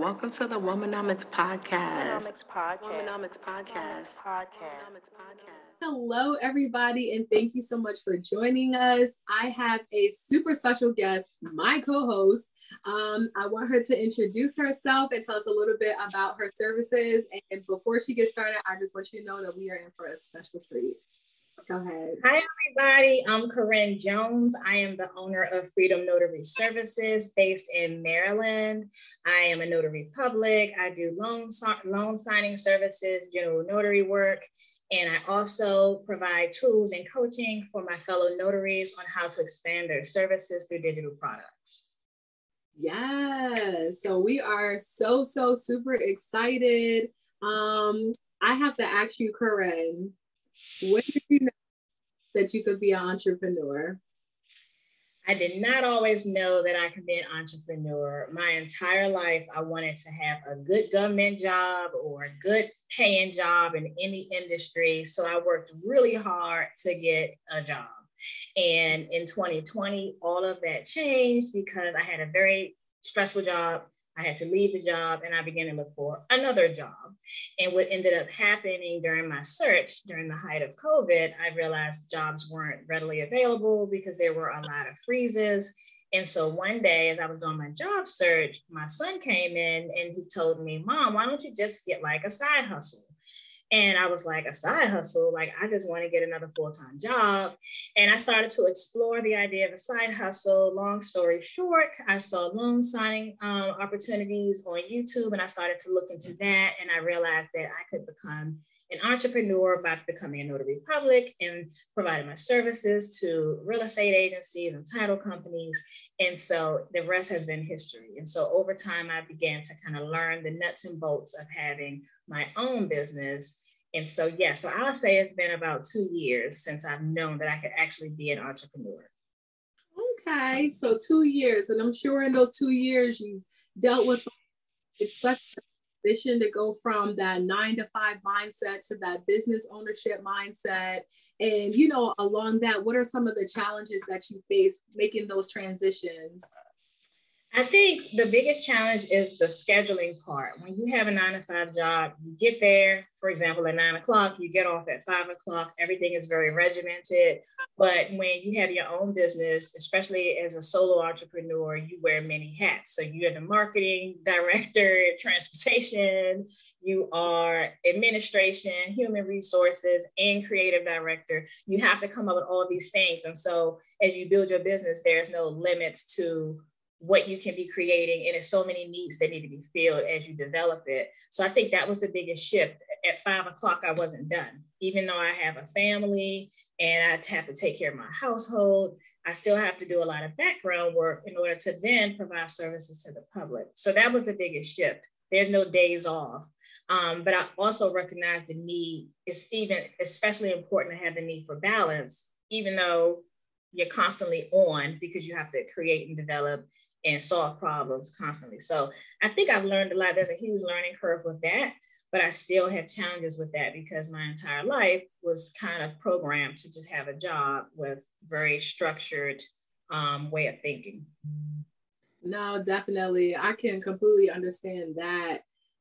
Welcome to the Womenomics Podcast. Womenomics Podcast. Womenomics Podcast. Podcast. Hello, everybody, and thank you so much for joining us. I have a super special guest, my co host. Um, I want her to introduce herself and tell us a little bit about her services. And before she gets started, I just want you to know that we are in for a special treat. Go ahead. Hi, everybody. I'm Corinne Jones. I am the owner of Freedom Notary Services based in Maryland. I am a notary public. I do loan, loan signing services, general notary work, and I also provide tools and coaching for my fellow notaries on how to expand their services through digital products. Yes. So we are so, so super excited. Um, I have to ask you, Corinne, when did you know that you could be an entrepreneur? I did not always know that I could be an entrepreneur. My entire life, I wanted to have a good government job or a good paying job in any industry. So I worked really hard to get a job. And in 2020, all of that changed because I had a very stressful job I had to leave the job and I began to look for another job. And what ended up happening during my search during the height of COVID, I realized jobs weren't readily available because there were a lot of freezes. And so one day, as I was on my job search, my son came in and he told me, Mom, why don't you just get like a side hustle? And I was like, a side hustle, like I just want to get another full time job. And I started to explore the idea of a side hustle. Long story short, I saw loan signing um, opportunities on YouTube and I started to look into that. And I realized that I could become an entrepreneur by becoming a notary public and providing my services to real estate agencies and title companies. And so the rest has been history. And so over time, I began to kind of learn the nuts and bolts of having my own business. And so, yeah, so I'll say it's been about two years since I've known that I could actually be an entrepreneur. Okay, so two years. And I'm sure in those two years you dealt with it's such a transition to go from that nine to five mindset to that business ownership mindset. And you know, along that, what are some of the challenges that you face making those transitions? I think the biggest challenge is the scheduling part. When you have a nine to five job, you get there, for example, at nine o'clock, you get off at five o'clock, everything is very regimented. But when you have your own business, especially as a solo entrepreneur, you wear many hats. So you're the marketing director, transportation, you are administration, human resources, and creative director. You have to come up with all these things. And so as you build your business, there's no limits to what you can be creating and there's so many needs that need to be filled as you develop it. So i think that was the biggest shift. At five o'clock i wasn't done. Even though i have a family and i have to take care of my household i still have to do a lot of background work in order to then provide services to the public. So that was the biggest shift. There's no days off. Um, but i also recognize the need. It's even especially important to have the need for balance even though you're constantly on because you have to create and develop and solve problems constantly. So I think I've learned a lot. There's a huge learning curve with that, but I still have challenges with that because my entire life was kind of programmed to just have a job with very structured um, way of thinking. No, definitely. I can completely understand that.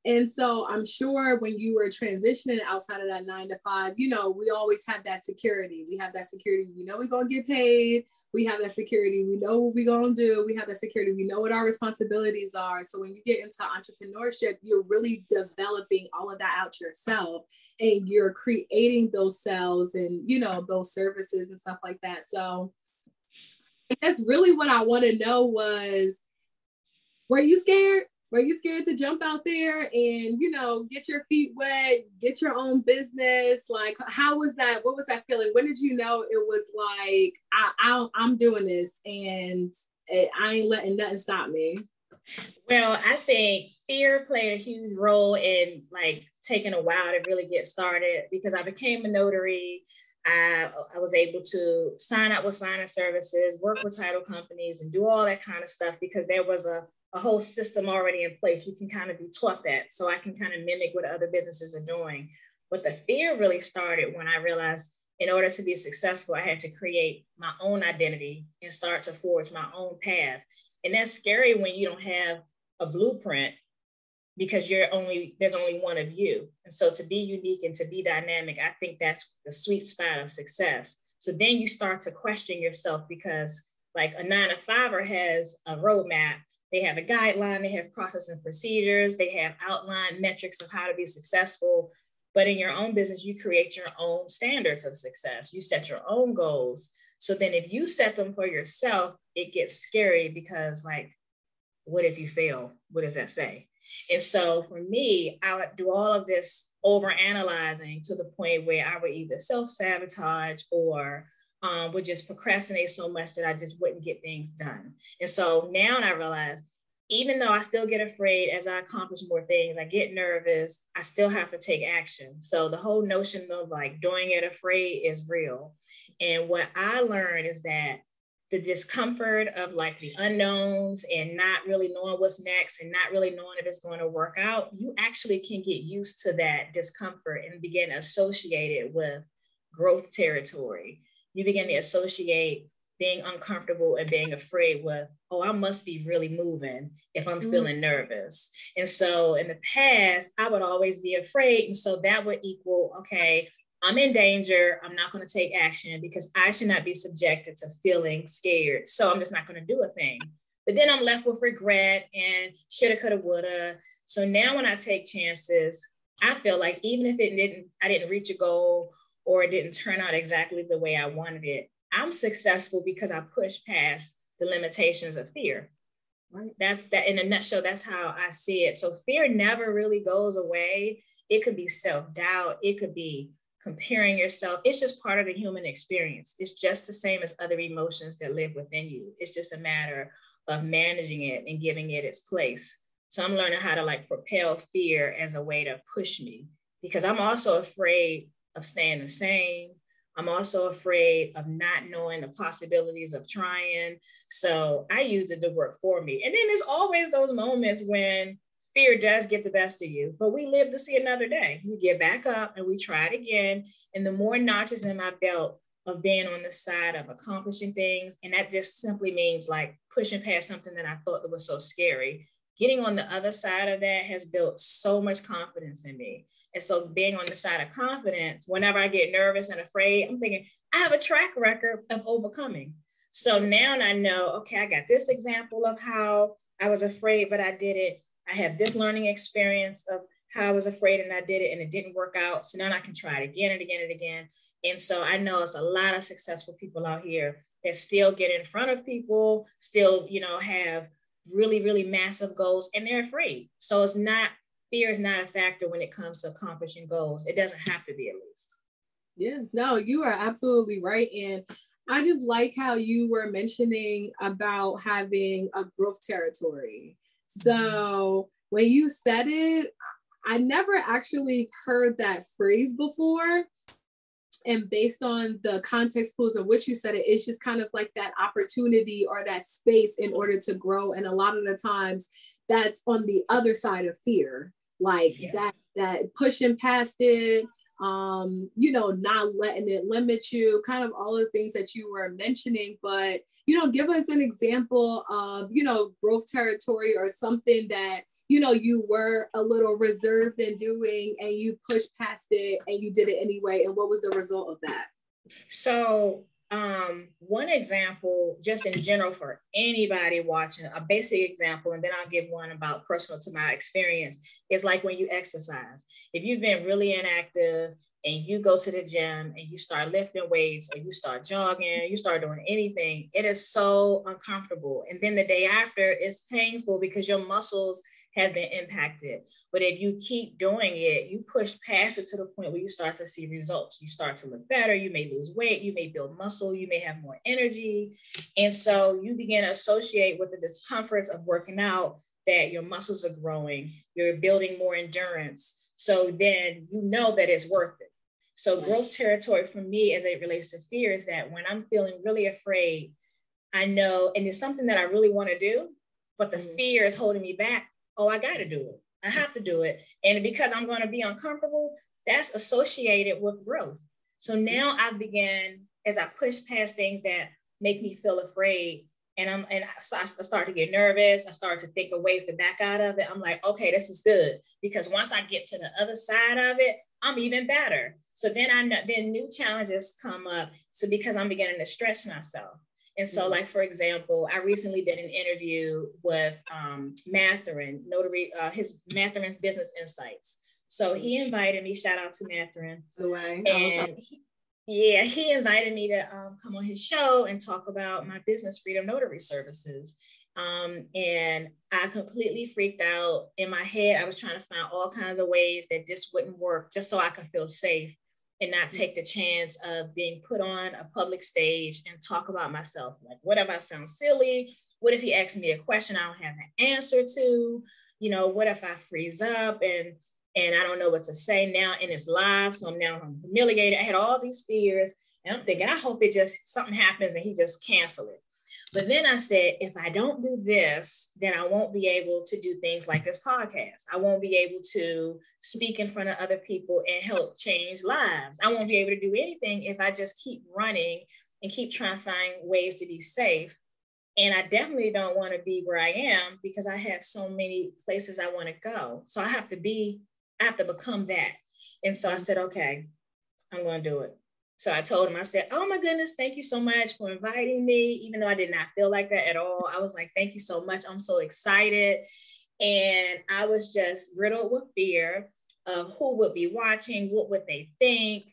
And so I'm sure when you were transitioning outside of that nine to five, you know, we always have that security. We have that security. We know we're going to get paid. We have that security. We know what we're going to do. We have that security. We know what our responsibilities are. So when you get into entrepreneurship, you're really developing all of that out yourself and you're creating those cells and, you know, those services and stuff like that. So that's really what I want to know was, were you scared? Were you scared to jump out there and you know get your feet wet get your own business? Like how was that? What was that feeling? When did you know it was like I, I i'm doing this and i ain't letting nothing stop me? Well i think fear played a huge role in like taking a while to really get started because i became a notary. I, I was able to sign up with signing services, work with title companies, and do all that kind of stuff because there was a a whole system already in place. You can kind of be taught that. So I can kind of mimic what other businesses are doing. But the fear really started when I realized in order to be successful, I had to create my own identity and start to forge my own path. And that's scary when you don't have a blueprint because you're only there's only one of you and so to be unique and to be dynamic i think that's the sweet spot of success so then you start to question yourself because like a nine to fiver has a roadmap they have a guideline they have process and procedures they have outlined metrics of how to be successful. But in your own business you create your own standards of success. You set your own goals. So then if you set them for yourself it gets scary because like what if you fail? What does that say? And so for me, I would do all of this over analyzing to the point where I would either self sabotage or um, would just procrastinate so much that I just wouldn't get things done. And so now I realize, even though I still get afraid as I accomplish more things, I get nervous, I still have to take action. So the whole notion of like doing it afraid is real. And what I learned is that the discomfort of like the unknowns and not really knowing what's next and not really knowing if it's going to work out, you actually can get used to that discomfort and begin associate it with growth territory. You begin to associate being uncomfortable and being afraid with, oh, I must be really moving if I'm mm-hmm. feeling nervous. And so in the past, I would always be afraid. And so that would equal, okay, I'm in danger. I'm not going to take action because I should not be subjected to feeling scared. So I'm just not going to do a thing. But then I'm left with regret and shoulda, coulda, woulda. So now when I take chances, I feel like even if it didn't, I didn't reach a goal or it didn't turn out exactly the way I wanted it, I'm successful because I pushed past the limitations of fear. Right. That's that in a nutshell. That's how I see it. So fear never really goes away. It could be self doubt. It could be comparing yourself. It's just part of the human experience. It's just the same as other emotions that live within you. It's just a matter of managing it and giving it its place. So I'm learning how to like propel fear as a way to push me because I'm also afraid of staying the same. I'm also afraid of not knowing the possibilities of trying. So I use it to work for me. And then there's always those moments when fear does get the best of you, but we live to see another day. We get back up and we try it again. And the more notches in my belt of being on the side of accomplishing things, and that just simply means like pushing past something that I thought that was so scary. Getting on the other side of that has built so much confidence in me. And so being on the side of confidence, whenever I get nervous and afraid, I'm thinking, I have a track record of overcoming. So now I know, okay, I got this example of how I was afraid, but I did it. I have this learning experience of how I was afraid and I did it and it didn't work out. So now I can try it again and again and again. And so I know it's a lot of successful people out here that still get in front of people, still, you know, have really, really massive goals and they're afraid. So it's not, fear is not a factor when it comes to accomplishing goals. It doesn't have to be at least. Yeah, no, you are absolutely right. And I just like how you were mentioning about having a growth territory mm-hmm. so when you said it, I never actually heard that phrase before. And based on the context clues in which you said it, it's just kind of like that opportunity or that space in order to grow. And a lot of the times that's on the other side of fear, like yeah. that that pushing past it, um, you know, not letting it limit you, kind of all the things that you were mentioning. But, you know, give us an example of, you know, growth territory or something that, you know, you were a little reserved in doing and you pushed past it and you did it anyway. And what was the result of that? So um, one example, just in general for anybody watching, a basic example, and then I'll give one about personal to my experience, is like when you exercise. If you've been really inactive and you go to the gym and you start lifting weights or you start jogging, you start doing anything, it is so uncomfortable. And then the day after, it's painful because your muscles have been impacted. But if you keep doing it, you push past it to the point where you start to see results. You start to look better. You may lose weight. You may build muscle. You may have more energy. And so you begin to associate with the discomforts of working out that your muscles are growing, you're building more endurance. So then you know that it's worth it. So, growth territory for me as it relates to fear is that when I'm feeling really afraid, I know, and it's something that I really want to do, but the mm-hmm. fear is holding me back oh, I got to do it. I have to do it. And because I'm going to be uncomfortable, that's associated with growth. So now I began, as I push past things that make me feel afraid, and I'm and so I start to get nervous. I start to think of ways to back out of it. I'm like, okay, this is good because once I get to the other side of it, I'm even better. So then I know then new challenges come up. So because I'm beginning to stretch myself. And so, mm-hmm. like for example, I recently did an interview with um, Matherin, notary, uh, his Matherin's Business Insights. So he invited me. Shout out to Matherin. The way. And he, yeah, he invited me to um, come on his show and talk about my business, Freedom Notary Services. Um, and I completely freaked out. In my head, I was trying to find all kinds of ways that this wouldn't work just so I could feel safe and not take the chance of being put on a public stage and talk about myself. Like, what if I sound silly? What if he asks me a question I don't have an answer to? You know, what if I freeze up and and I don't know what to say now and it's live. So I'm now I'm humiliated. I had all these fears and I'm thinking, I hope it just something happens and he just cancel it. But then I said, if I don't do this, then I won't be able to do things like this podcast. I won't be able to speak in front of other people and help change lives. I won't be able to do anything if I just keep running and keep trying to find ways to be safe. And I definitely don't want to be where I am because I have so many places I want to go. So I have to be I have to become that. And so I said, okay, I'm going to do it. So I told him, I said, oh my goodness, thank you so much for inviting me. Even though I did not feel like that at all, I was like, thank you so much. I'm so excited. And I was just riddled with fear of who would be watching, what would they think.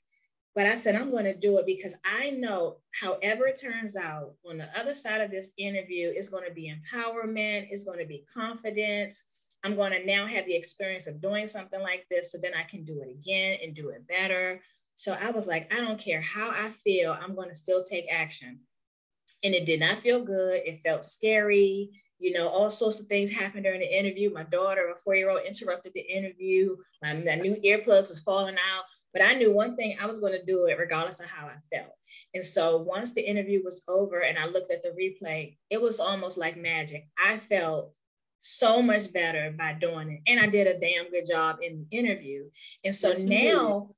But I said, I'm going to do it because I know, however it turns out, on the other side of this interview, it's going to be empowerment, it's going to be confidence, I'm going to now have the experience of doing something like this. So then I can do it again and do it better. So I was like, I don't care how I feel, I'm going to still take action. And it did not feel good. It felt scary. You know, all sorts of things happened during the interview. My daughter, a four year old, interrupted the interview. My, my new earplugs was falling out. But I knew one thing I was going to do it regardless of how I felt. And so once the interview was over and I looked at the replay, it was almost like magic. I felt so much better by doing it. And I did a damn good job in the interview. And so now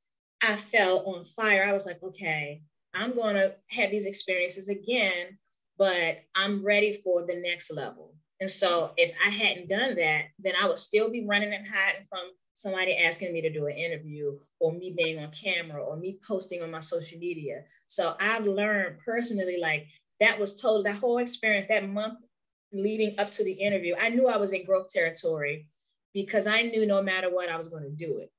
I felt on fire. I was like, okay, I'm going to have these experiences again, but I'm ready for the next level. And so if I hadn't done that, then I would still be running and hiding from somebody asking me to do an interview or me being on camera or me posting on my social media. So I've learned personally, like that was told that whole experience, that month leading up to the interview, I knew I was in growth territory because I knew no matter what, I was going to do it.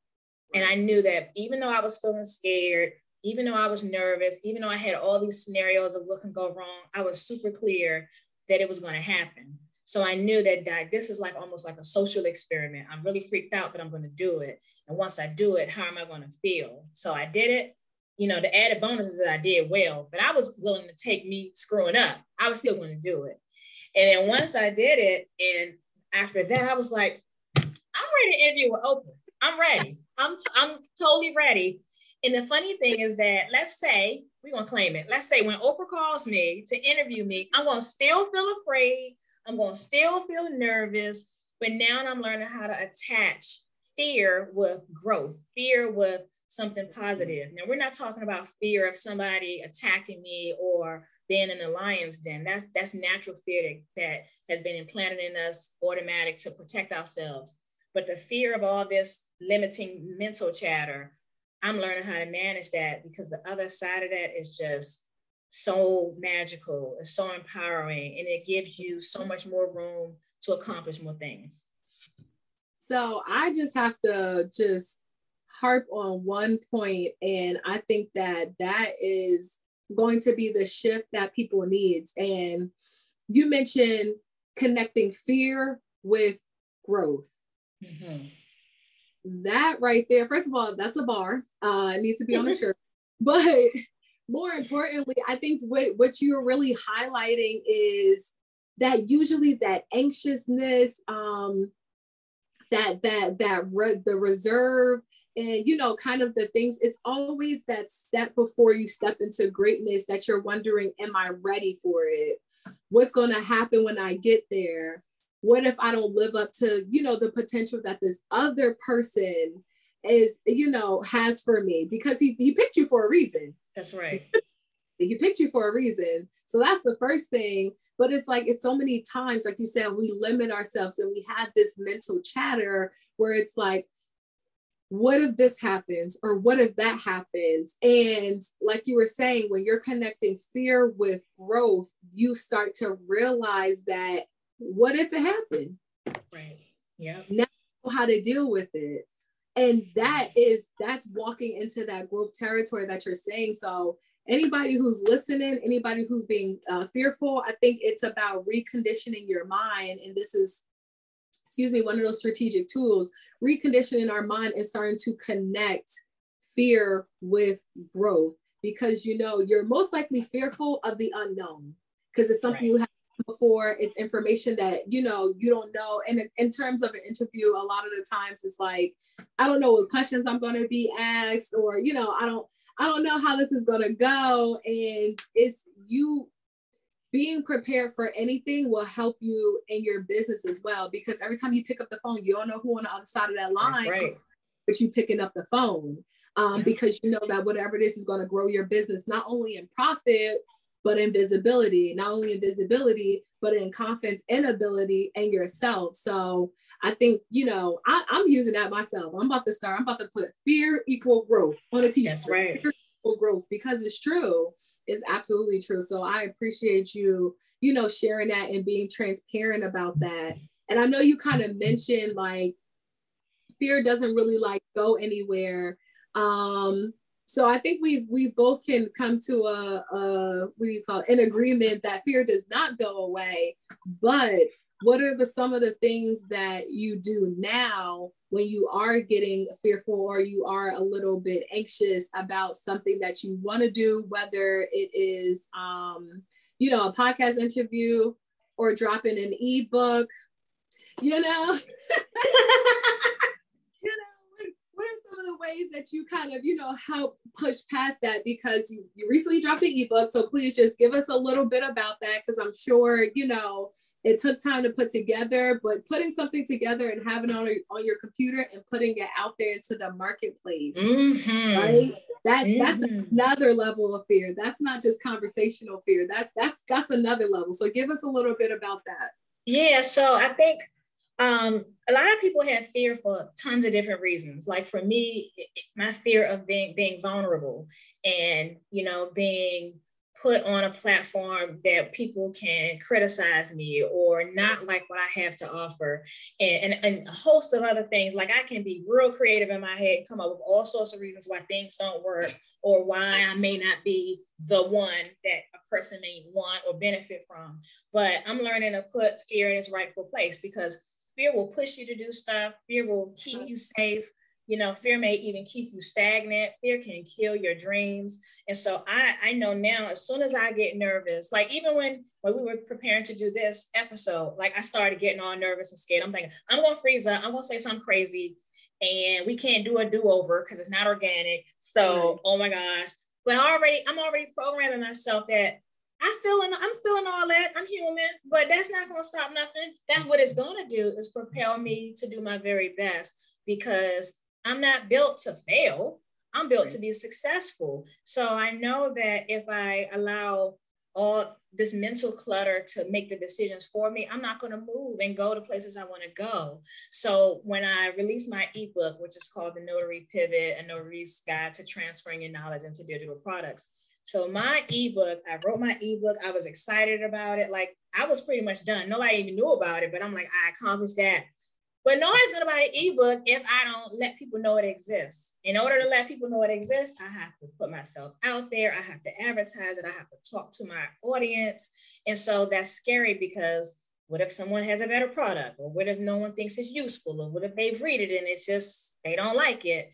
And I knew that even though I was feeling scared, even though I was nervous, even though I had all these scenarios of what can go wrong, I was super clear that it was going to happen. So I knew that, that this is like almost like a social experiment. I'm really freaked out, but I'm going to do it. And once I do it, how am I going to feel? So I did it. You know, the added bonus is that I did well, but I was willing to take me screwing up. I was still going to do it. And then once I did it, and after that, I was like, I'm ready to interview with Oprah. I'm ready. I'm t- I'm totally ready. And the funny thing is that let's say we're gonna claim it. Let's say when Oprah calls me to interview me, I'm gonna still feel afraid. I'm gonna still feel nervous. But now I'm learning how to attach fear with growth, fear with something positive. Now we're not talking about fear of somebody attacking me or being in the lion's den. That's that's natural fear that, that has been implanted in us automatic to protect ourselves. But the fear of all this limiting mental chatter, I'm learning how to manage that because the other side of that is just so magical, it's so empowering, and it gives you so much more room to accomplish more things. So I just have to just harp on one point, and I think that that is going to be the shift that people needs. And you mentioned connecting fear with growth. Mm-hmm. That right there, first of all, that's a bar. Uh, it needs to be on the shirt. But more importantly, I think what, what you're really highlighting is that usually that anxiousness, um, that that that re- the reserve and you know kind of the things it's always that step before you step into greatness that you're wondering am i ready for it what's going to happen when i get there what if i don't live up to you know the potential that this other person is you know has for me because he, he picked you for a reason that's right He picked you for a reason. So that's the first thing. But it's like, it's so many times, like you said, we limit ourselves and we have this mental chatter where it's like, what if this happens or what if that happens and like you were saying when you're connecting fear with growth you start to realize that what if it happened? Right. Yeah now how to deal with it. And that is that's walking into that growth territory that you're saying. So anybody who's listening anybody who's being uh, fearful i think it's about reconditioning your mind. And this is excuse me, one of those strategic tools, reconditioning our mind and starting to connect fear with growth. Because you know you're most likely fearful of the unknown. Because it's something right. you have before it's information that you know you don't know and in, in terms of an interview a lot of the times it's like i don't know what questions i'm going to be asked or you know i don't i don't know how this is going to go and it's you being prepared for anything will help you in your business as well because every time you pick up the phone you don't know who on the other side of that line right. but you picking up the phone um, yeah. because you know that whatever it is is going to grow your business not only in profit but in visibility not only in visibility but in confidence and ability and yourself so i think you know I, am using that myself i'm about to start i'm about to put fear equal growth on a t-shirt That's right. fear equal growth because it's true It's absolutely true. So I appreciate you, you know, sharing that and being transparent about that. And I know you kind of mentioned like fear doesn't really like go anywhere. Um, so I think we we both can come to a, a what do you call it, an agreement that fear does not go away. But what are the some of the things that you do now when you are getting fearful or you are a little bit anxious about something that you want to do, whether it is, um, you know, a podcast interview or dropping an ebook, you know? what are some of the ways that you kind of, you know, help push past that? Because you, you recently dropped an ebook. So please just give us a little bit about that because I'm sure, you know, it took time to put together, but putting something together and having it on, on your computer and putting it out there into the marketplace, mm-hmm. right? That, mm-hmm. That's another level of fear. That's not just conversational fear. That's that's that's another level. So give us a little bit about that. Yeah. So I think um, a lot of people have fear for tons of different reasons. Like for me, my fear of being being vulnerable and you know being put on a platform that people can criticize me or not like what I have to offer, and, and, and, a host of other things. Like I can be real creative in my head, come up with all sorts of reasons why things don't work or why I may not be the one that a person may want or benefit from. But I'm learning to put fear in its rightful place because fear will push you to do stuff, fear will keep mm-hmm. you safe. You know fear may even keep you stagnant. Fear can kill your dreams. And so i i know now as soon as i get nervous like even when when we were preparing to do this episode like i started getting all nervous and scared. I'm thinking i'm gonna freeze up. I'm gonna say something crazy. And we can't do a do-over because it's not organic. So right. oh my gosh. But already i'm already programming myself that I feeling I'm feeling all that. I'm human, but that's not gonna stop nothing. That's what it's gonna do is propel me to do my very best because I'm not built to fail. I'm built right. to be successful. So I know that if I allow all this mental clutter to make the decisions for me, I'm not going to move and go to places I want to go. So when I released my ebook, which is called The Notary Pivot, a notary's guide to transferring your knowledge into digital products. So my ebook, I wrote my ebook. I was excited about it. Like I was pretty much done. Nobody even knew about it, but I'm like, I accomplished that. But nobody's gonna buy an ebook if I don't let people know it exists. In order to let people know it exists, I have to put myself out there. I have to advertise it. I have to talk to my audience. And so that's scary because what if someone has a better product? Or what if no one thinks it's useful? Or what if they've read it and it's just they don't like it?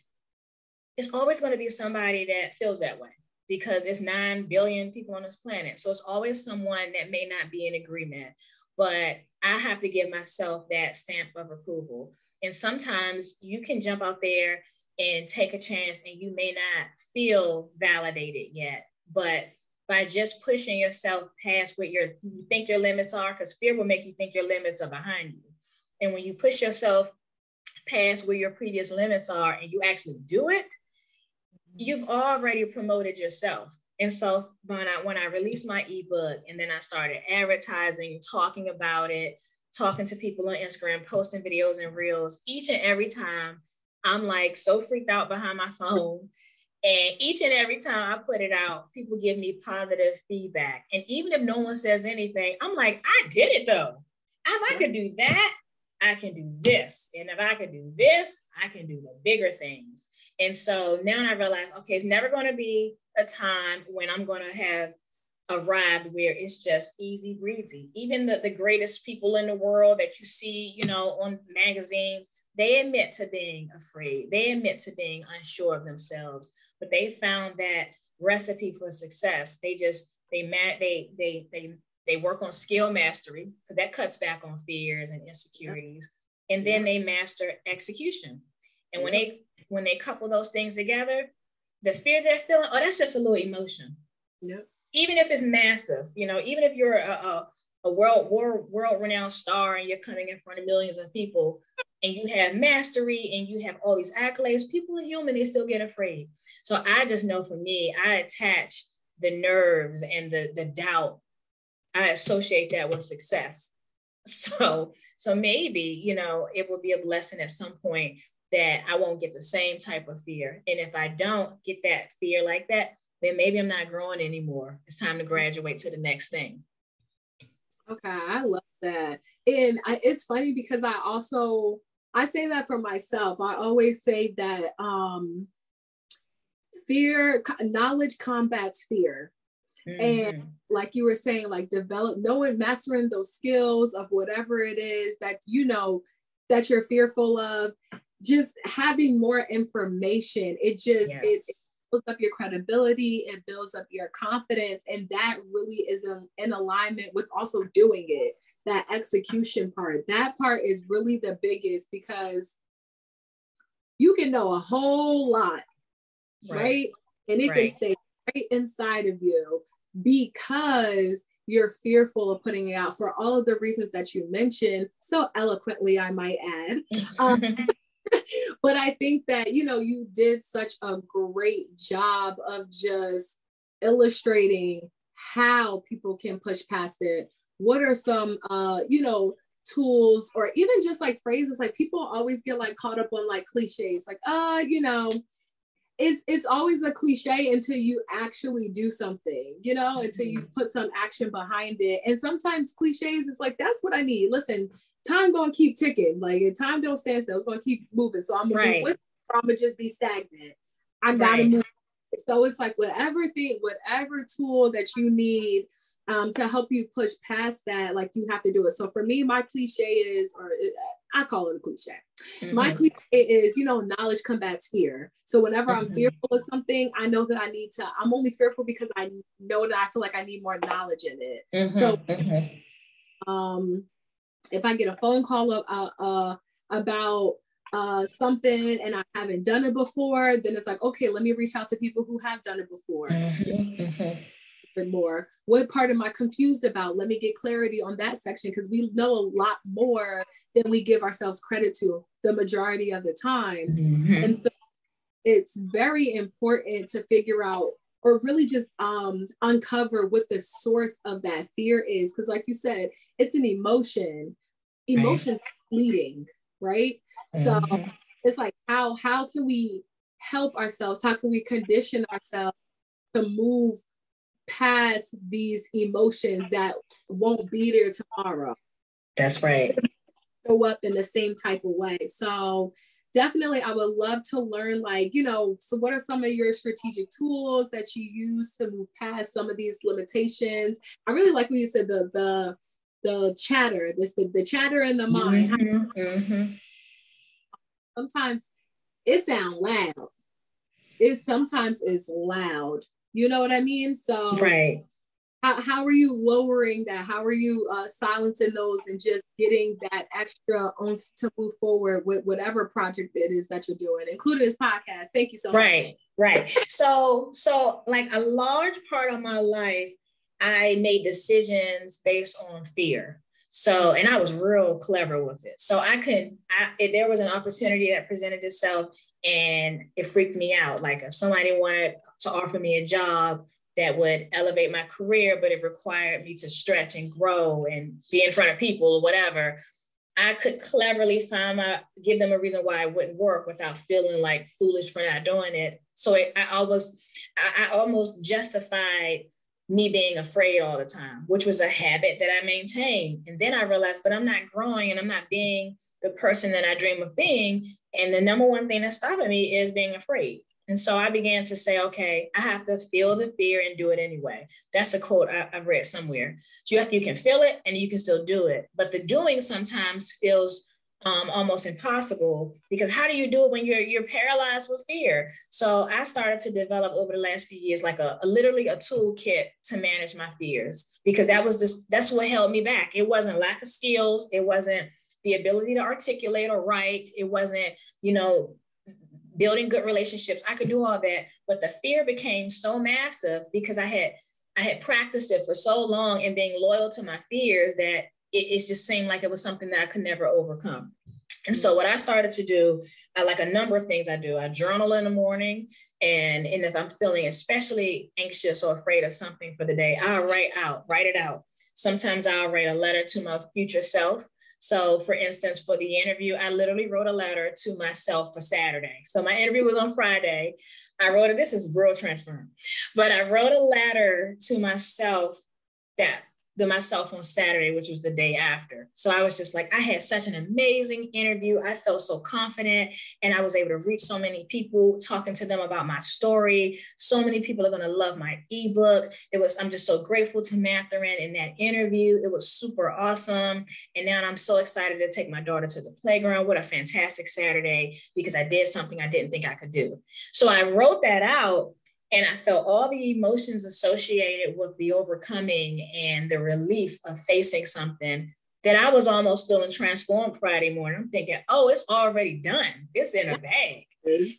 It's always going to be somebody that feels that way because it's 9 billion people on this planet. So it's always someone that may not be in agreement but I have to give myself that stamp of approval. And sometimes you can jump out there and take a chance and you may not feel validated yet. But by just pushing yourself past what you think your limits are, because fear will make you think your limits are behind you. And when you push yourself past where your previous limits are and you actually do it, you've already promoted yourself And so when I when I released my ebook and then I started advertising, talking about it, talking to people on Instagram, posting videos and reels, each and every time I'm like so freaked out behind my phone. And each and every time I put it out, people give me positive feedback. And even if no one says anything, I'm like, I did it though. If I could do that, I can do this. And if I can do this, I can do the bigger things. And so now I realize, okay, it's never going to be a time when I'm going to have arrived where it's just easy breezy. Even the, the greatest people in the world that you see, you know, on magazines, they admit to being afraid. They admit to being unsure of themselves, but they found that recipe for success. They just they they they they they work on skill mastery because that cuts back on fears and insecurities, and then they master execution. And when they when they couple those things together, the fear they're feeling, oh, that's just a little emotion. Yep. Even if it's massive, you know, even if you're a, a, a world world world renowned star and you're coming in front of millions of people, and you have mastery and you have all these accolades, people are human, they still get afraid. So I just know for me, I attach the nerves and the, the doubt, I associate that with success. So, so maybe, you know, it will be a blessing at some point that I won't get the same type of fear. And if I don't get that fear like that, then maybe I'm not growing anymore. It's time to graduate to the next thing. Okay, I love that. And I, it's funny because I also I say that for myself. I always say that um, fear, knowledge combats fear. Mm-hmm. And like you were saying, like develop, knowing, mastering those skills of whatever it is that you know that you're fearful of, just having more information. It just yes. it, it builds up your credibility, it builds up your confidence, and that really is in, in alignment with also doing it that execution part. That part is really the biggest because you can know a whole lot, right? right? And it right. can stay right inside of you because you're fearful of putting it out for all of the reasons that you mentioned. So eloquently, I might add. Um, but I think that, you know, you did such a great job of just illustrating how people can push past it. What are some uh you know tools or even just like phrases like people always get like caught up on like cliches like uh you know it's it's always a cliche until you actually do something you know until you put some action behind it. And sometimes cliches it's like that's what i need. Listen time gonna keep ticking. Like time don't stand still it's gonna keep moving. So i'm gonna right. move with or i'm gonna just be stagnant. I gotta right. move. So it's like whatever thing whatever tool that you need um, to help you push past that, like you have to do it. So for me, my cliche is, or I call it a cliche. Mm-hmm. My cliche is, you know, knowledge combats fear. So whenever mm-hmm. I'm fearful of something, I know that I need to. I'm only fearful because I know that I feel like I need more knowledge in it. Mm-hmm. So, mm-hmm. um, if I get a phone call uh, uh, about uh, something and I haven't done it before, then it's like, okay, let me reach out to people who have done it before. Bit more. What part am I confused about? Let me get clarity on that section because we know a lot more than we give ourselves credit to the majority of the time. Mm-hmm. And so it's very important to figure out or really just um, uncover what the source of that fear is. Because, like you said, it's an emotion. Emotions right. fleeting, right? Mm-hmm. So it's like how how can we help ourselves? How can we condition ourselves to move past these emotions that won't be there tomorrow. That's right. Show up in the same type of way. So definitely I would love to learn like, you know, so what are some of your strategic tools that you use to move past some of these limitations? I really like when you said the the the chatter, this the, the chatter in the mind. Mm-hmm, mm-hmm. Sometimes it sounds loud. It sometimes is loud you know what I mean? So right. How, how are you lowering that? How are you uh, silencing those and just getting that extra oomph to move forward with whatever project it is that you're doing, including this podcast? Thank you so right, much. Right, right. So, so like a large part of my life, I made decisions based on fear. So, and I was real clever with it. So I could, I, if there was an opportunity that presented itself and it freaked me out, like if somebody wanted to offer me a job that would elevate my career, but it required me to stretch and grow and be in front of people or whatever. I could cleverly find my give them a reason why it wouldn't work without feeling like foolish for not doing it. So it, I almost I, I almost justified me being afraid all the time, which was a habit that I maintained. And then I realized, but I'm not growing and I'm not being the person that I dream of being. And the number one thing that's stopping me is being afraid. And so I began to say, okay, I have to feel the fear and do it anyway. That's a quote I, have read somewhere. So you, have, you can feel it and you can still do it. But the doing sometimes feels um, almost impossible because how do you do it when you're you're paralyzed with fear? So I started to develop over the last few years like a, a literally a toolkit to manage my fears because that was just that's what held me back. It wasn't lack of skills. It wasn't the ability to articulate or write. It wasn't you know building good relationships. I could do all that, but the fear became so massive because I had I had practiced it for so long and being loyal to my fears that it, it just seemed like it was something that I could never overcome. And so what I started to do, I like a number of things I do. I journal in the morning, and, and if I'm feeling especially anxious or afraid of something for the day, I'll write out, write it out. Sometimes I'll write a letter to my future self. So, for instance, for the interview, I literally wrote a letter to myself for Saturday. So, my interview was on Friday. I wrote it, this is real transparent, but I wrote a letter to myself that than myself on Saturday, which was the day after. So I was just like, I had such an amazing interview. I felt so confident and I was able to reach so many people, talking to them about my story. So many people are going to love my ebook. It was, I'm just so grateful to Mathurin in that interview. It was super awesome. And now I'm so excited to take my daughter to the playground. What a fantastic Saturday because I did something I didn't think I could do. So I wrote that out and I felt all the emotions associated with the overcoming and the relief of facing something that I was almost feeling transformed Friday morning. I'm thinking, oh, it's already done. It's in a bag.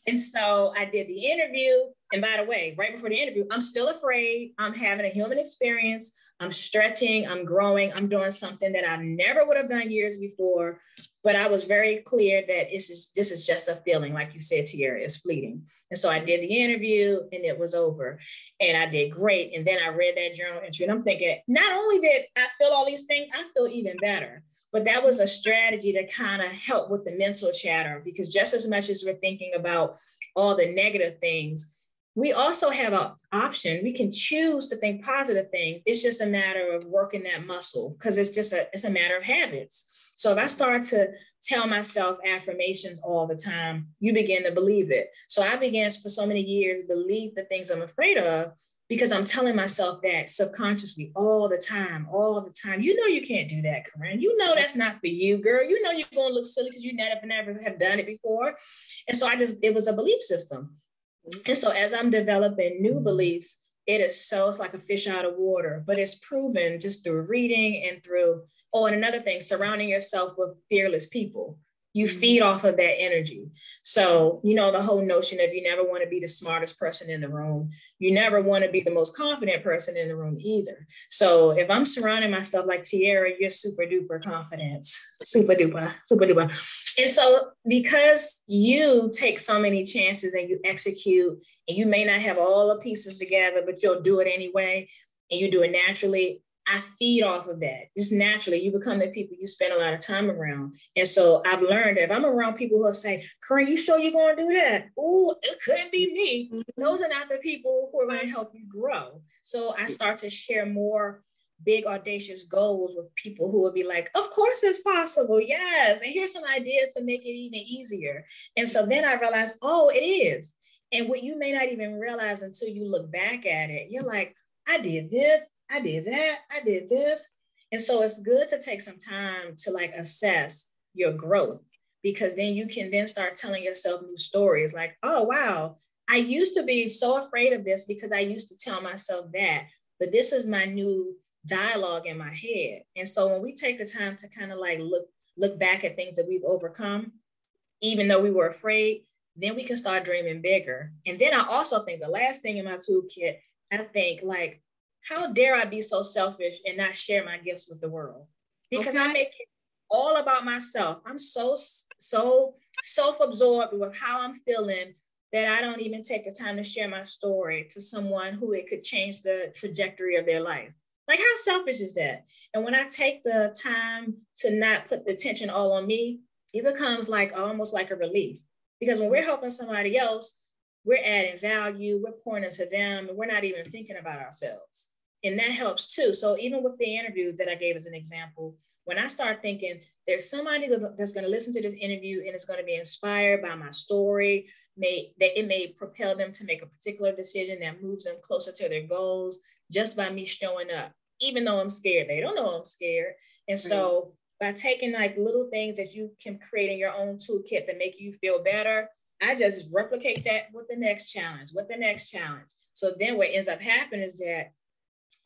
And so I did the interview. And by the way, right before the interview, I'm still afraid. I'm having a human experience. I'm stretching, I'm growing, I'm doing something that I never would have done years before. But I was very clear that this is this is just a feeling, like you said, Tiara, it's fleeting. And so I did the interview and it was over. And I did great. And then I read that journal entry and I'm thinking, not only did I feel all these things, I feel even better. But that was a strategy to kind of help with the mental chatter because just as much as we're thinking about all the negative things, we also have an option. We can choose to think positive things. It's just a matter of working that muscle because it's just a it's a matter of habits. So if I start to tell myself affirmations all the time, you begin to believe it. So I began for so many years believe the things I'm afraid of because I'm telling myself that subconsciously all the time, all the time. You know you can't do that, Corinne. You know that's not for you, girl. You know you're gonna look silly because you never never have done it before. And so I just it was a belief system. And so as I'm developing new beliefs, it is so it's like a fish out of water, but it's proven just through reading and through, oh, and another thing, surrounding yourself with fearless people you mm-hmm. feed off of that energy. So, you know, the whole notion of you never want to be the smartest person in the room. You never want to be the most confident person in the room either. So, if I'm surrounding myself like Tiara, you're super duper confident, super duper, super duper. And so, because you take so many chances and you execute, and you may not have all the pieces together, but you'll do it anyway, and you do it naturally, I feed off of that. Just naturally, you become the people you spend a lot of time around. And so I've learned that if I'm around people who say, Corinne, you sure you're going to do that? Oh, it couldn't be me. Mm-hmm. Those are not the people who are going to help you grow. So I start to share more big audacious goals with people who will be like, of course it's possible. Yes. And here's some ideas to make it even easier. And so then I realized, oh, it is. And what you may not even realize until you look back at it, you're like, I did this, I did that, I did this. And so it's good to take some time to like assess your growth because then you can then start telling yourself new stories like, oh, wow, I used to be so afraid of this because I used to tell myself that, but this is my new dialogue in my head. And so when we take the time to kind of like look look back at things that we've overcome, even though we were afraid, then we can start dreaming bigger. And then I also think the last thing in my toolkit, I think like how dare I be so selfish and not share my gifts with the world? Because okay. I make it all about myself. I'm so, so self absorbed with how I'm feeling that I don't even take the time to share my story to someone who it could change the trajectory of their life. Like, how selfish is that? And when I take the time to not put the attention all on me, it becomes like almost like a relief. Because when we're helping somebody else, we're adding value, we're pouring into them, and we're not even thinking about ourselves. And that helps too. So even with the interview that I gave as an example, when I start thinking there's somebody that's going to listen to this interview and is going to be inspired by my story, may that it may propel them to make a particular decision that moves them closer to their goals just by me showing up, even though I'm scared. They don't know I'm scared. And so by taking like little things that you can create in your own toolkit that make you feel better, I just replicate that with the next challenge, with the next challenge. So then what ends up happening is that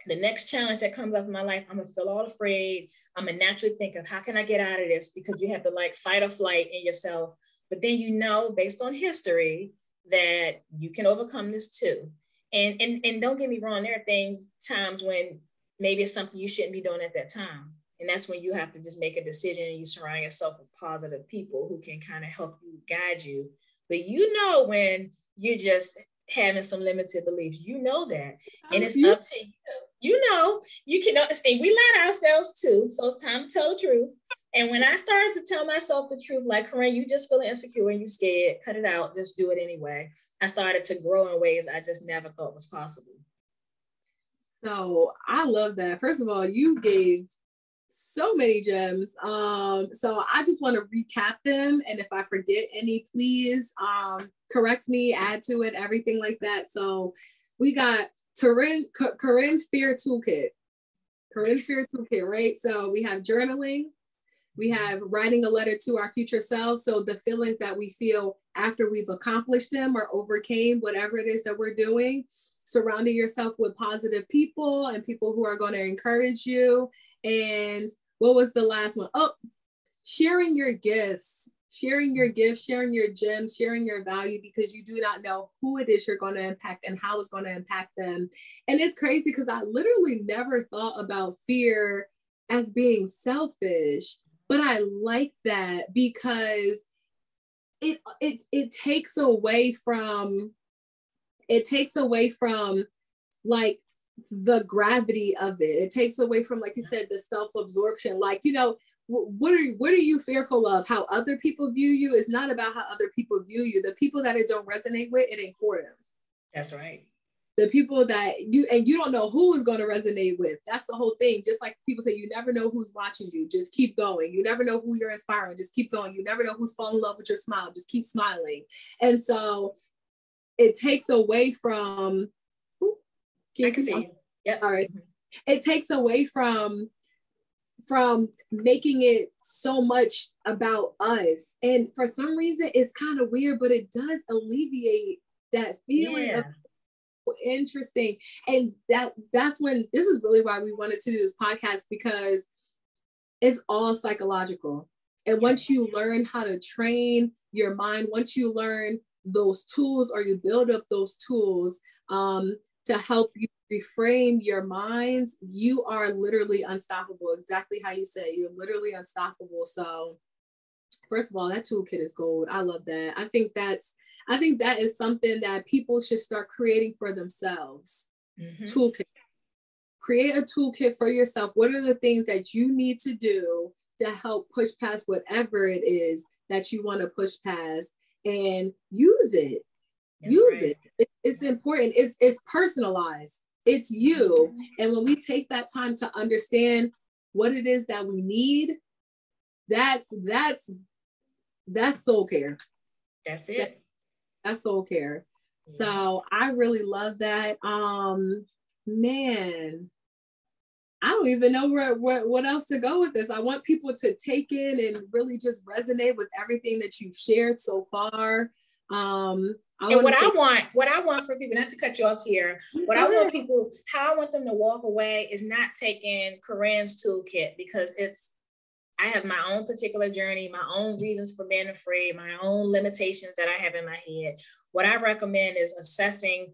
the next challenge that comes up in my life, I'm gonna feel all afraid. I'm gonna naturally think of how can I get out of this because you have to like fight or flight in yourself. But then you know, based on history, that you can overcome this too. And and and don't get me wrong, there are things times when maybe it's something you shouldn't be doing at that time. And that's when you have to just make a decision and you surround yourself with positive people who can kind of help you guide you. But you know when you're just having some limited beliefs. You know that. Oh, and it's up to you. You know, you can understand. We lie ourselves too. So it's time to tell the truth. And when I started to tell myself the truth, like, Corinne, you just feeling insecure and you scared, cut it out, just do it anyway. I started to grow in ways I just never thought was possible. So I love that. First of all, you gave so many gems. Um, so I just want to recap them. And if I forget any, please um, correct me, add to it, everything like that. So we got Corinne, Corinne's Fear Toolkit. Corinne's Fear Toolkit, right? So we have journaling, we have writing a letter to our future self. So the feelings that we feel after we've accomplished them or overcame whatever it is that we're doing. Surrounding yourself with positive people and people who are going to encourage you and what was the last one? Oh, sharing your gifts, sharing your gifts, sharing your gems, sharing your value because you do not know who it is you're going to impact and how it's going to impact them. And it's crazy because I literally never thought about fear as being selfish, but I like that because it it it takes away from it takes away from like the gravity of it. It takes away from, like you said, the self-absorption. Like, you know, what are what are you fearful of? How other people view you is not about how other people view you. The people that it don't resonate with, it ain't for them. That's right. The people that you and you don't know who is going to resonate with. That's the whole thing. Just like people say, you never know who's watching you. Just keep going. You never know who you're inspiring. Just keep going. You never know who's falling in love with your smile. Just keep smiling. And so it takes away from can see. Yep. All right. It takes away from from making it so much about us. And for some reason, it's kind of weird, but it does alleviate that feeling yeah. of interesting. And that that's when this is really why we wanted to do this podcast because it's all psychological. And once you learn how to train your mind, once you learn those tools or you build up those tools, um, to help you reframe your minds, you are literally unstoppable. Exactly how you say you're literally unstoppable. So, first of all, that toolkit is gold. I love that. I think that's I think that is something that people should start creating for themselves. Mm-hmm. Toolkit. Create a toolkit for yourself. What are the things that you need to do to help push past whatever it is that you want to push past and use it? That's use right. it. it. It's important. It's it's personalized. It's you. Mm-hmm. And when we take that time to understand what it is that we need, that's that's that's soul care. That's it. That, that's soul care. Yeah. So I really love that. Um man, I don't even know where, where, what else to go with this. I want people to take in and really just resonate with everything that you've shared so far. Um, I and what say- I want, what I want for people, not to cut you off here, what I want people, how I want them to walk away is not taking Corinne's toolkit because it's, I have my own particular journey, my own reasons for being afraid, my own limitations that I have in my head. What I recommend is assessing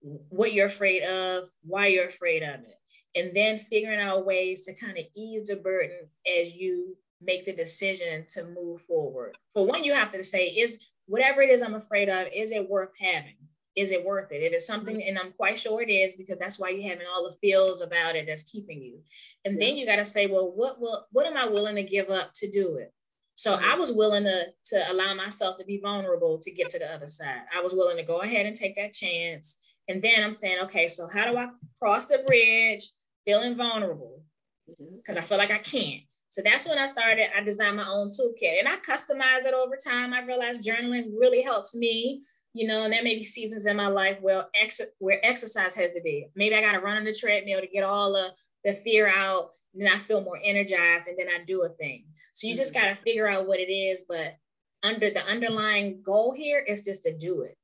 what you're afraid of, why you're afraid of it, and then figuring out ways to kind of ease the burden as you make the decision to move forward. For one, you have to say, is whatever it is I'm afraid of, is it worth having? Is it worth it? If it's something, and I'm quite sure it is, because that's why you're having all the feels about it that's keeping you. And yeah. then you got to say, well, what will what am I willing to give up to do it? So I was willing to, to allow myself to be vulnerable to get to the other side. I was willing to go ahead and take that chance. And then I'm saying, okay, so how do I cross the bridge feeling vulnerable? Because mm-hmm. I feel like I can't. So that's when I started. I designed my own toolkit and I customize it over time. I realized journaling really helps me, you know, and there may be seasons in my life where, ex- where exercise has to be. Maybe I got to run on the treadmill to get all the, the fear out And then I feel more energized and then I do a thing. So you just mm-hmm. got to figure out what it is. But under the underlying goal here is just to do it.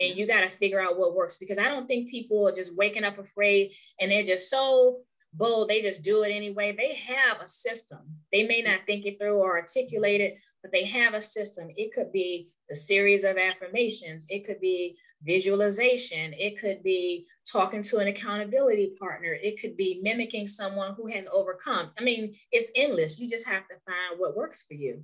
And you got to figure out what works because I don't think people are just waking up afraid and they're just so bold. They just do it anyway. They have a system. They may not think it through or articulate it, but they have a system. It could be the series of affirmations. It could be visualization. It could be talking to an accountability partner. It could be mimicking someone who has overcome. I mean, it's endless. You just have to find what works for you.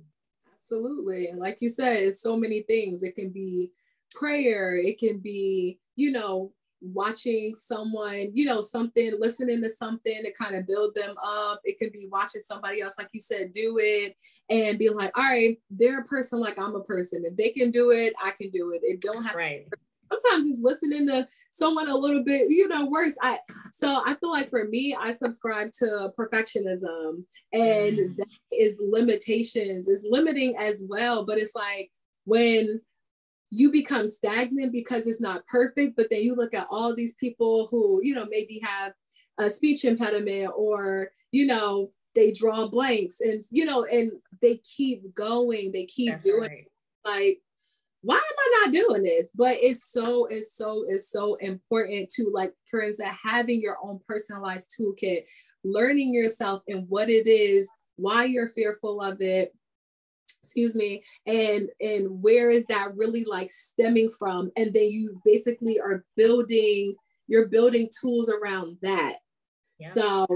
Absolutely. And like you said, it's so many things. It can be prayer, it can be, you know, watching someone, you know, something, listening to something to kind of build them up. It could be watching somebody else, like you said, do it and be like, all right, they're a person like I'm a person. If they can do it, I can do it. It don't have right sometimes it's listening to someone a little bit, you know, worse. I so I feel like for me, I subscribe to perfectionism and mm. that is limitations, is limiting as well. But it's like when you become stagnant because it's not perfect, but then you look at all these people who, you know, maybe have a speech impediment or, you know, they draw blanks and you know, and they keep going, they keep That's doing right. like why am I not doing this? But it's so, it's so, it's so important to like, for instance, having your own personalized toolkit, learning yourself and what it is, why you're fearful of it, excuse me and and where is that really like stemming from and then you basically are building you're building tools around that yeah. so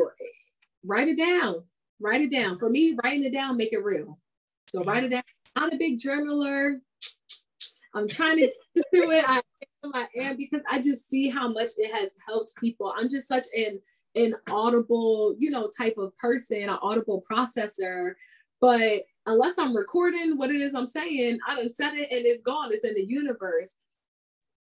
write it down write it down for me writing it down make it real so write it down i'm a big journaler I'm trying to do it. I I am because I just see how much it has helped people. I'm just such an an audible, you know, type of person, an audible processor. But unless I'm recording what it is I'm saying, I done said it and it's gone. It's in the universe.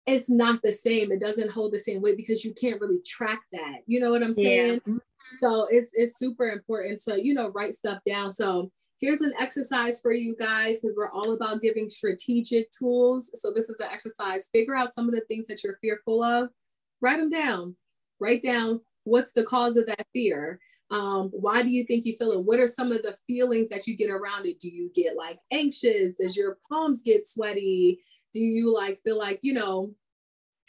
It's not the same. It doesn't hold the same weight because you can't really track that. You know what I'm saying? Yeah. So it's it's super important to, you know, write stuff down. So Here's an exercise for you guys because we're all about giving strategic tools. So this is an exercise. Figure out some of the things that you're fearful of. Write them down. Write down what's the cause of that fear. Um, why do you think you feel it? What are some of the feelings that you get around it? Do you get like anxious? Does your palms get sweaty? Do you like feel like, you know,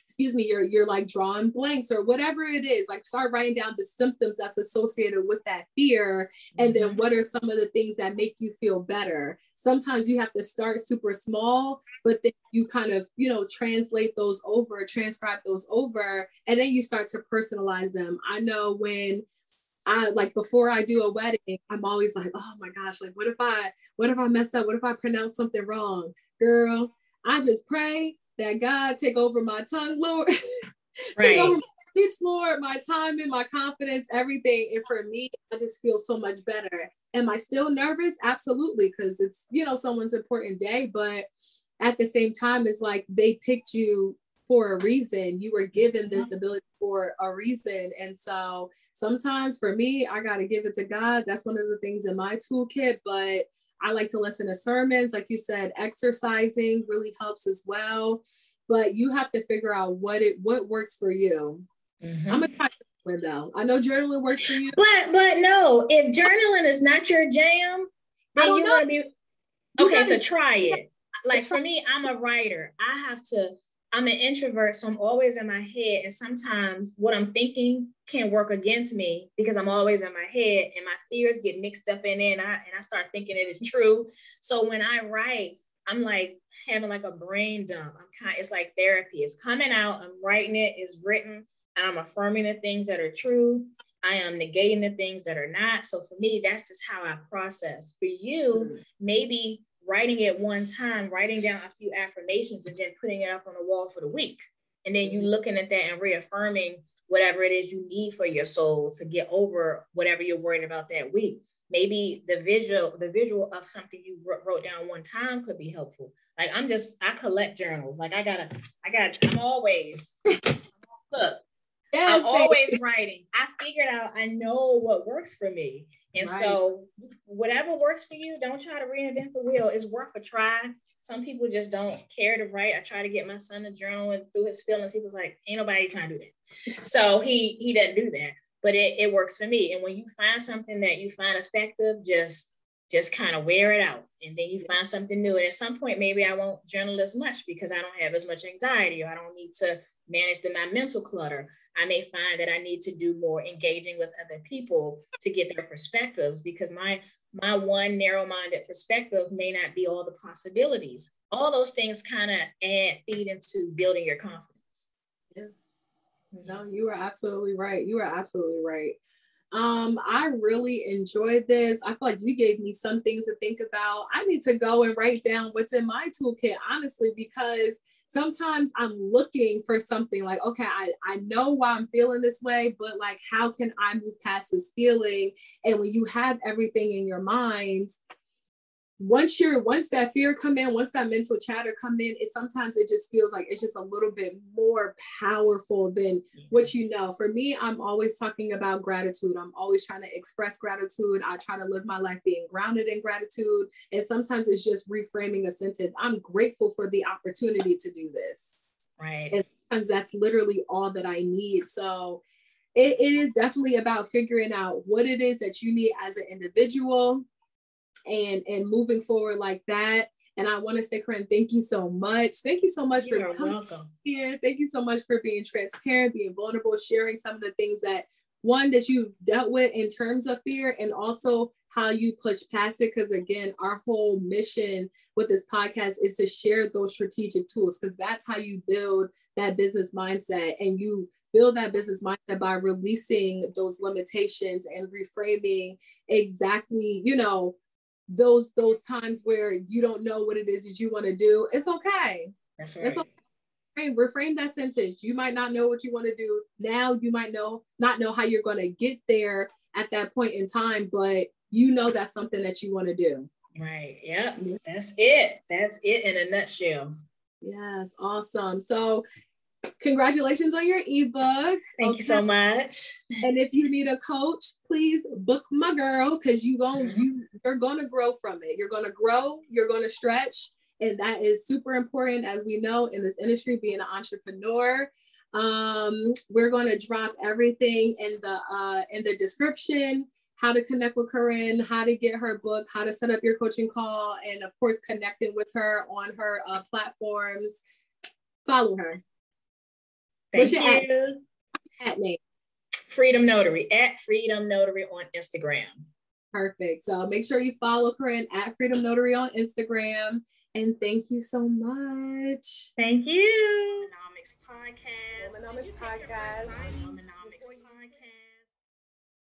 excuse me, you're you're like drawing blanks or whatever it is. Like start writing down the symptoms that's associated with that fear, and then mm-hmm. what are some of the things that make you feel better. Sometimes you have to start super small, but then you kind of you know translate those over, transcribe those over, and then you start to personalize them. I know when I like before I do a wedding, I'm always like, oh my gosh, like what if I what if I mess up? What if I pronounce something wrong? Girl, I just pray that God take over my tongue, Lord. take over my speech, Lord, my time and my confidence, everything. And for me, I just feel so much better. Am I still nervous? Absolutely, because it's, you know, someone's important day. But at the same time, it's like they picked you for a reason. You were given this mm-hmm. ability for a reason. And so sometimes for me, I got to give it to God. That's one of the things in my toolkit. But I like to listen to sermons. Like you said, exercising really helps as well. But you have to figure out what it what works for you. Mm-hmm. I'm gonna try journaling though. I know journaling works for you. But but no, if journaling is not your jam, then you want to be okay. So try it. Like for me, I'm a writer. I have to I'm an introvert, so I'm always in my head. And sometimes what I'm thinking can work against me because I'm always in my head and my fears get mixed up in it and I, and I start thinking it is true. So when I write, I'm like having like a brain dump. I'm kind it's like therapy. It's coming out, I'm writing it, it's written, and I'm affirming the things that are true. I am negating the things that are not. So for me, that's just how I process. For you, mm-hmm. maybe writing it one time, writing down a few affirmations, and then putting it up on the wall for the week. And then you looking at that and reaffirming whatever it is you need for your soul to get over whatever you're worried about that week. Maybe the visual, the visual of something you wrote down one time could be helpful. Like I'm just, I collect journals. Like I gotta, I got, I'm always, I'm Yes, I'm always writing. I figured out I know what works for me. And right. so whatever works for you, don't try to reinvent the wheel. It's worth a try. Some people just don't care to write. I try to get my son to journal and through his feelings. He was like, ain't nobody trying to do that. So he he doesn't do that. But it, it works for me. And when you find something that you find effective, just just kind of wear it out and then you find something new and at some point maybe i won't journal as much because i don't have as much anxiety or i don't need to manage the, my mental clutter I may find that I need to do more engaging with other people to get their perspectives because my my one narrow-minded perspective may not be all the possibilities. All those things kind of add feed into building your confidence. Yeah. No, you are absolutely right. You are absolutely right. Um, I really enjoyed this. I feel like you gave me some things to think about. I need to go and write down what's in my toolkit, honestly, because sometimes I'm looking for something like, okay, I, I know why I'm feeling this way, but like, how can I move past this feeling? And when you have everything in your mind, once you're once that fear come in once that mental chatter come in it sometimes it just feels like it's just a little bit more powerful than what you know. For me i'm always talking about gratitude. I'm always trying to express gratitude. I try to live my life being grounded in gratitude. And sometimes it's just reframing a sentence. I'm grateful for the opportunity to do this. Right. And sometimes that's literally all that i need. So it, it is definitely about figuring out what it is that you need as an individual and and moving forward like that. And I want to say, Corinne, thank you so much. Thank you so much you for coming welcome. here. Thank you so much for being transparent, being vulnerable, sharing some of the things that one that you've dealt with in terms of fear and also how you push past it because again our whole mission with this podcast is to share those strategic tools because that's how you build that business mindset and you build that business mindset by releasing those limitations and reframing exactly you know those those times where you don't know what it is that you want to do, it's okay. That's right. It's okay. Reframe that sentence. You might not know what you want to do now. You might know not know how you're going to get there at that point in time, but you know that's something that you want to do. Right. Yep. That's it. That's it in a nutshell. Yes. Awesome. So congratulations on your ebook. Thank okay. you so much. And if you need a coach, please book my girl because you going mm-hmm. you you're gonna grow from it. You're gonna grow, you're gonna stretch. And that is super important as we know in this industry, being an entrepreneur. Um, we're gonna drop everything in the uh in the description how to connect with Corinne, how to get her book, how to set up your coaching call, and of course, connecting with her on her uh, platforms. Follow her. Thank What's your you. At, at name? Freedom Notary at Freedom Notary on Instagram. Perfect. So make sure you follow Corinne at Freedom Notary on Instagram. And thank you so much. Thank you. Womenomics Podcast. Womenomics Podcast.